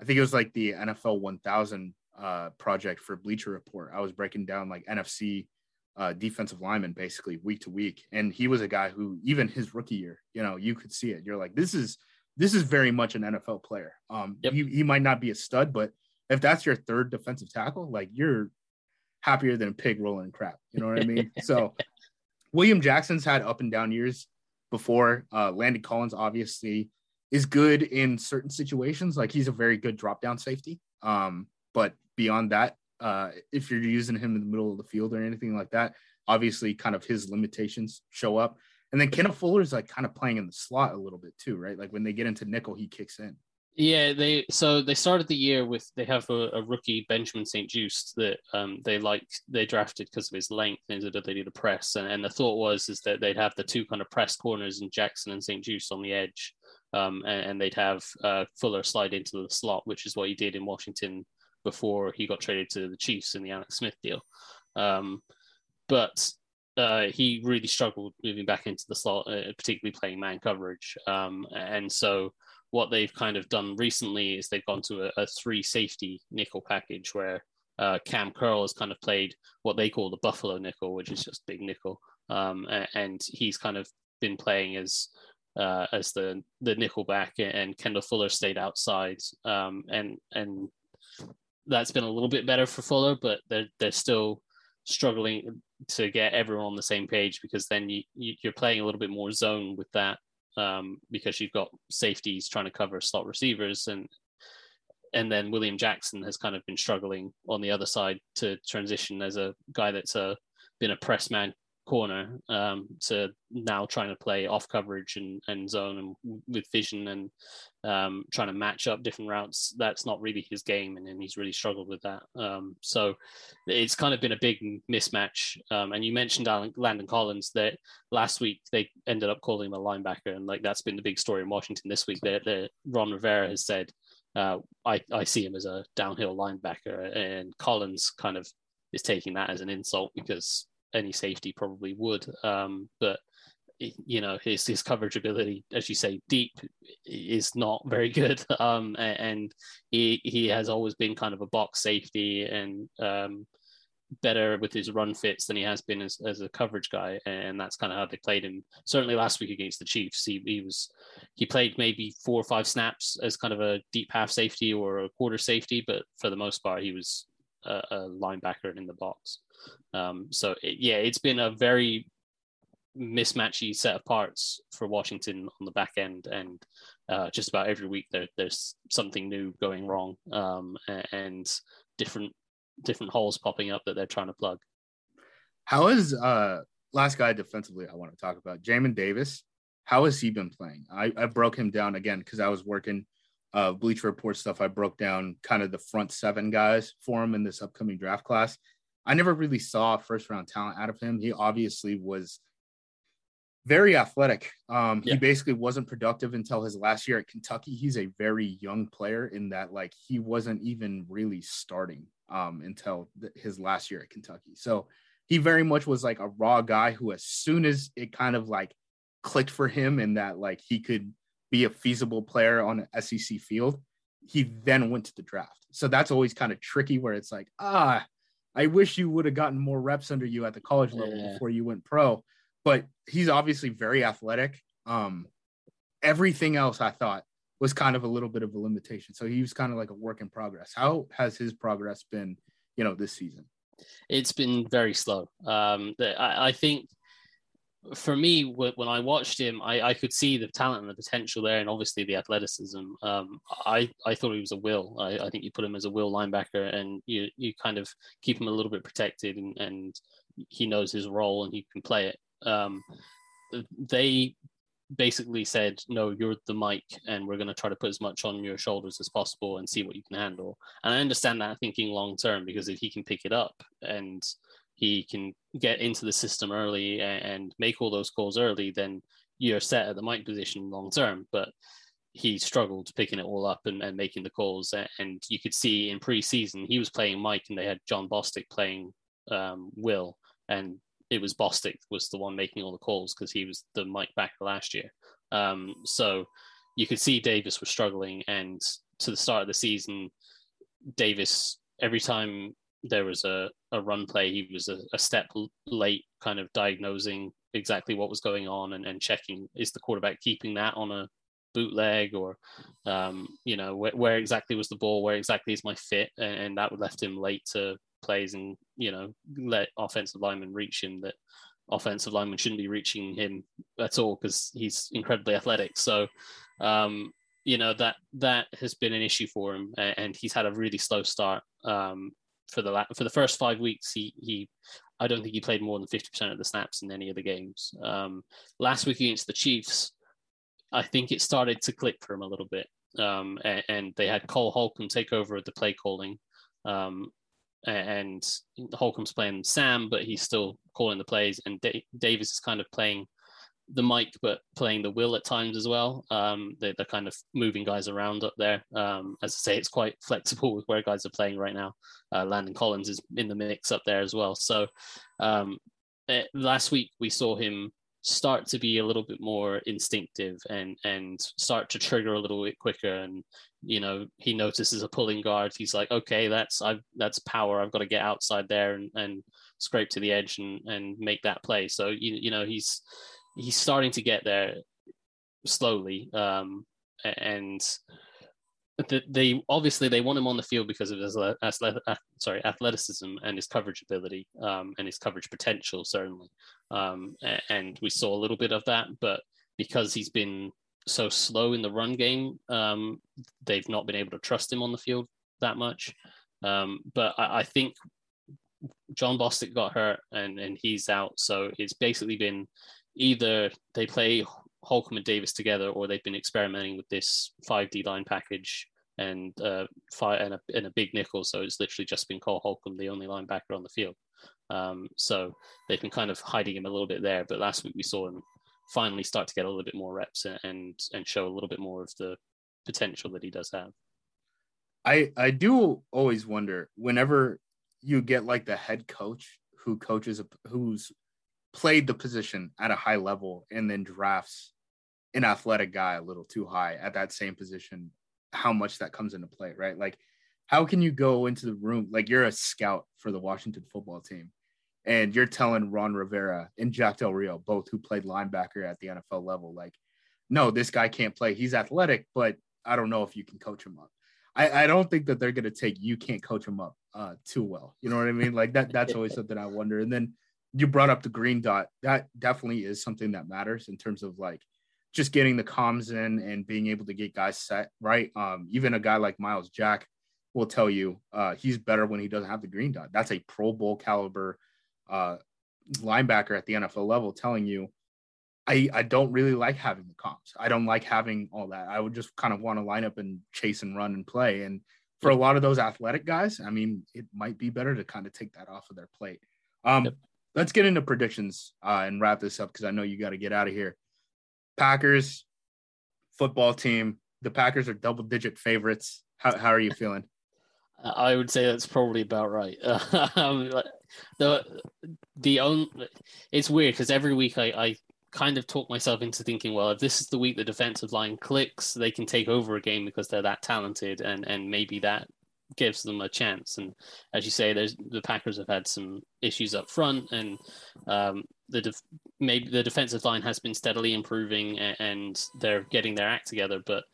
I think it was like the NFL 1000 uh, project for Bleacher Report. I was breaking down like NFC uh, defensive lineman basically week to week. And he was a guy who, even his rookie year, you know, you could see it. You're like, this is this is very much an NFL player. Um, yep. he, he might not be a stud, but if that's your third defensive tackle, like you're happier than a pig rolling crap. You know what I mean? so William Jackson's had up and down years before. Uh, Landon Collins obviously is good in certain situations. Like he's a very good drop down safety. Um, but beyond that, uh, if you're using him in the middle of the field or anything like that, obviously kind of his limitations show up. And then Kenneth Fuller is like kind of playing in the slot a little bit too, right? Like when they get into nickel, he kicks in. Yeah, they so they started the year with they have a, a rookie Benjamin St-Juste that um, they like they drafted because of his length and they need a press and, and the thought was is that they'd have the two kind of press corners and Jackson and St-Juste on the edge um, and, and, they'd have uh, Fuller slide into the slot, which is what he did in Washington before he got traded to the Chiefs in the Alex Smith deal. Um, but uh, he really struggled moving back into the slot, uh, particularly playing man coverage. Um, and so what they've kind of done recently is they've gone to a, a three safety nickel package where uh, Cam Curl has kind of played what they call the Buffalo nickel, which is just big nickel. Um, and he's kind of been playing as uh, as the the nickel back, and Kendall Fuller stayed outside. Um, and and that's been a little bit better for Fuller, but they're they're still struggling to get everyone on the same page because then you, you are playing a little bit more zone with that um, because you've got safeties trying to cover slot receivers and and then William Jackson has kind of been struggling on the other side to transition as a guy that's a, uh, been a press man corner um, to now trying to play off coverage and, and zone and with vision and um, trying to match up different routes. That's not really his game, and, and he's really struggled with that. Um, so it's kind of been a big mismatch. Um, and you mentioned Landon Collins that last week they ended up calling him a linebacker, and like that's been the big story in Washington this week. That, that Ron Rivera has said. Uh, I, I see him as a downhill linebacker, and Collins kind of is taking that as an insult because any safety probably would. Um, but you know his his coverage ability, as you say, deep is not very good. Um, and he he has always been kind of a box safety and um, better with his run fits than he has been as, as a coverage guy, and that's kind of how they played him. Certainly last week against the Chiefs, he, he was he played maybe four or five snaps as kind of a deep half safety or a quarter safety, but for the most part, he was a, a linebacker in the box. Um, so it, yeah, it's been a very mismatchy set of parts for Washington on the back end, and uh, just about every week there, there's something new going wrong, um, and different different holes popping up that they're trying to plug. How is uh last guy defensively I want to talk about Jamin Davis? How has he been playing? I, I broke him down again because I was working uh, Bleacher Report stuff. I broke down kind of the front seven guys for him in this upcoming draft class. I never really saw first round talent out of him. He obviously was very athletic. Um, yeah. He basically wasn't productive until his last year at Kentucky. He's a very young player in that, like, he wasn't even really starting um, until th- his last year at Kentucky. So he very much was like a raw guy who, as soon as it kind of like clicked for him and that, like, he could be a feasible player on an SEC field, he then went to the draft. So that's always kind of tricky where it's like, ah, I wish you would have gotten more reps under you at the college level yeah. before you went pro. But he's obviously very athletic. Um, everything else I thought was kind of a little bit of a limitation. So he was kind of like a work in progress. How has his progress been, you know, this season? It's been very slow. Um, I, I think for me, when I watched him, I, I, could see the talent and the potential there, and obviously the athleticism. Um, I, I thought he was a will. I, I, think you put him as a will linebacker, and you you kind of keep him a little bit protected, and, and he knows his role and he can play it. Um, they basically said, "No, you're the Mike, and we're going to try to put as much on your shoulders as possible and see what you can handle." And I understand that thinking long term because if he can pick it up and he can get into the system early and make all those calls early, then you're set at the Mike position long term. But he struggled picking it all up and, and making the calls. And you could see in preseason he was playing Mike, and they had Jon Bostic playing um, Will, and it was Bostic was the one making all the calls because he was the Mike backer last year. Um, so you could see Davis was struggling, and to the start of the season, Davis every time there was a, a run play, he was a, a step late, kind of diagnosing exactly what was going on and, and checking is the quarterback keeping that on a bootleg or um, you know where, where, exactly was the ball where exactly is my fit? And, and, that would left him late to plays and you know let offensive linemen reach him that offensive linemen shouldn't be reaching him at all because he's incredibly athletic. So um, you know that that has been an issue for him and he's had a really slow start um, for the la- for the first five weeks, he he I don't think he played more than fifty percent of the snaps in any of the games. Um, last week against the Chiefs, I think it started to click for him a little bit, um, and, and, they had Cole Holcomb take over at the play calling, um, and Holcomb's playing Sam, but he's still calling the plays, and D- Davis is kind of playing the Mike, but playing the will at times as well. Um, they, are kind of moving guys around up there. Um, as I say, it's quite flexible with where guys are playing right now. Uh, Landon Collins is in the mix up there as well. So um, it, eh, last week we saw him start to be a little bit more instinctive and and start to trigger a little bit quicker and you know he notices a pulling guard he's like okay that's i've that's power i've got to get outside there and, and scrape to the edge and and make that play so you, you know he's he's starting to get there slowly. Um, and they obviously they want him on the field because of his sorry athleticism and his coverage ability um, and his coverage potential certainly. Um, and we saw a little bit of that, but because he's been so slow in the run game, um, they've not been able to trust him on the field that much. Um, but I, I, think Jon Bostic got hurt and and he's out, so it's basically been either they play Holcomb and Davis together, or they've been experimenting with this five D line package and uh, five and a, and a big nickel. So it's literally just been Cole Holcomb, the only linebacker on the field. Um, so they've been kind of hiding him a little bit there. But last week we saw him finally start to get a little bit more reps and and show a little bit more of the potential that he does have. I I do always wonder whenever you get like the head coach who coaches who's played the position at a high level and then drafts an athletic guy a little too high at that same position how much that comes into play right like how can you go into the room like you're a scout for the Washington football team and you're telling Ron Rivera and Jack Del Rio both who played linebacker at the NFL level like no this guy can't play he's athletic but I don't know if you can coach him up I, I don't think that they're going to take you can't coach him up uh, too well. You know what I mean? Like that. That's always something I wonder. And then you brought up the green dot. That definitely is something that matters in terms of like just getting the comms in and being able to get guys set right. Um, even a guy like Myles Jack will tell you uh, he's better when he doesn't have the green dot. That's a Pro Bowl caliber uh, linebacker at the NFL level telling you I, I don't really like having the comps. I don't like having all that. I would just kind of want to line up and chase and run and play. And for a lot of those athletic guys, I mean, it might be better to kind of take that off of their plate. Um, yep. Let's get into predictions uh, and wrap this up because I know you got to get out of here. Packers football team. The Packers are double digit favorites. How, how are you feeling? I would say that's probably about right. um, the the only it's weird because every week I, I kind of talk myself into thinking, well, if this is the week the defensive line clicks, they can take over a game because they're that talented, and and maybe that gives them a chance. And as you say, there's the Packers have had some issues up front, and um, the def- maybe the defensive line has been steadily improving, and, and they're getting their act together, but.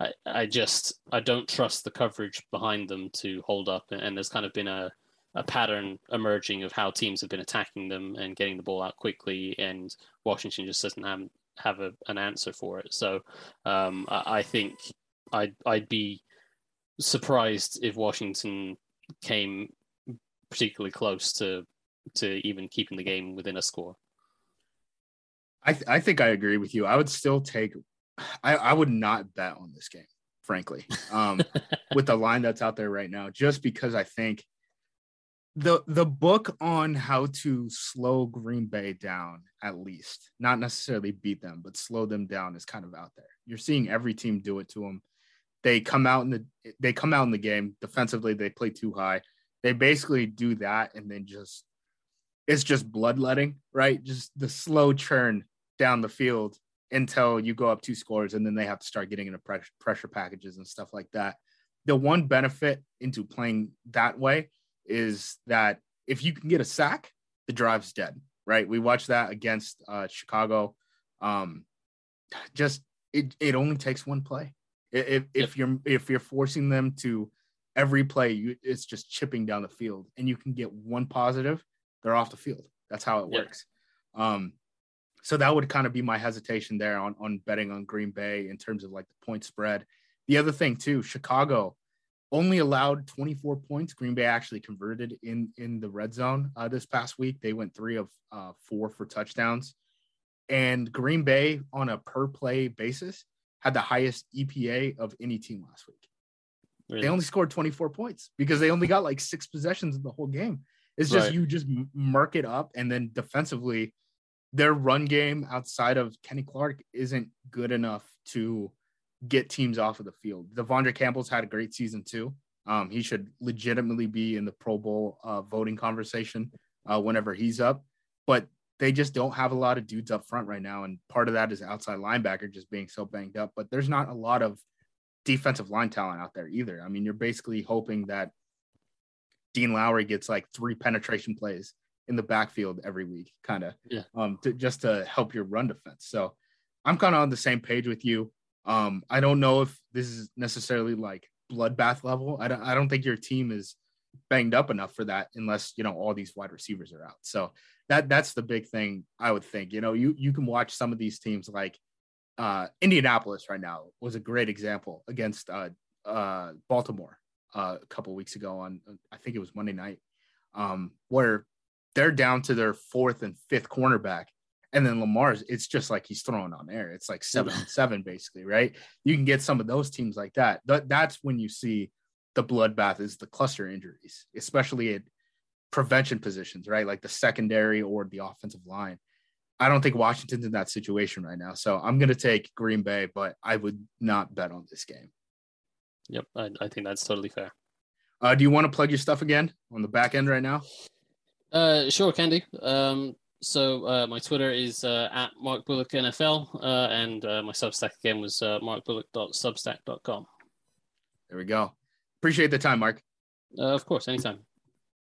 I, I just I don't trust the coverage behind them to hold up, and there's kind of been a a pattern emerging of how teams have been attacking them and getting the ball out quickly, and Washington just doesn't have have a, an answer for it. So um, I, I, think I'd I'd be surprised if Washington came particularly close to to even keeping the game within a score. I th- I think I agree with you. I would still take. I, I would not bet on this game, frankly, um, with the line that's out there right now, just because I think the the book on how to slow Green Bay down, at least, not necessarily beat them, but slow them down is kind of out there. You're seeing every team do it to them. They come out in the they come out in the game defensively, they play too high. They basically do that and then just it's just bloodletting, right? Just the slow churn down the field until you go up two scores and then they have to start getting into pressure, pressure packages and stuff like that. The one benefit into playing that way is that if you can get a sack, the drive's dead, right? We watched that against uh, Chicago. Um, just it, it only takes one play. If if you're if you're forcing them to every play, you, it's just chipping down the field, and you can get one positive, they're off the field. That's how it works. Um, so that would kind of be my hesitation there on on betting on Green Bay in terms of like the point spread. The other thing too, Chicago only allowed 24 points. Green Bay actually converted in in the red zone uh, this past week. They went three of uh, four for touchdowns, and Green Bay on a per play basis had the highest EPA of any team last week. Really? They only scored 24 points because they only got like six possessions in the whole game. It's just right. you just mark it up, and then defensively, their run game outside of Kenny Clark isn't good enough to get teams off of the field. De'Vondre Campbell's had a great season too. Um, he should legitimately be in the Pro Bowl uh, voting conversation uh, whenever he's up, but they just don't have a lot of dudes up front right now. And part of that is outside linebacker just being so banged up, but there's not a lot of defensive line talent out there either. I mean, you're basically hoping that Dean Lowry gets like three penetration plays in the backfield every week, kind of, yeah. um, to, just to help your run defense. So I'm kind of on the same page with you. Um, I don't know if this is necessarily like bloodbath level. I don't, I don't think your team is banged up enough for that unless you know all these wide receivers are out. So that that's the big thing I would think. You know, you you can watch some of these teams like uh, Indianapolis right now was a great example against uh, uh, Baltimore uh, a couple weeks ago on I think it was Monday night. um, where they're down to their fourth and fifth cornerback. And then Lamar's, it's just like he's throwing on air. It's like seven and seven, basically, right? You can get some of those teams like that. Th- that's when you see the bloodbath is the cluster injuries, especially at prevention positions, right? Like the secondary or the offensive line. I don't think Washington's in that situation right now. So I'm going to take Green Bay, but I would not bet on this game. Yep. I, I think that's totally fair. Uh, do you want to plug your stuff again on the back end right now? Uh, sure, Candy. Um, so uh, my Twitter is uh, at Mark Bullock NFL, uh, and uh, my Substack again was uh, markbullock.substack.com. There we go. Appreciate the time, Mark. Uh, of course, anytime.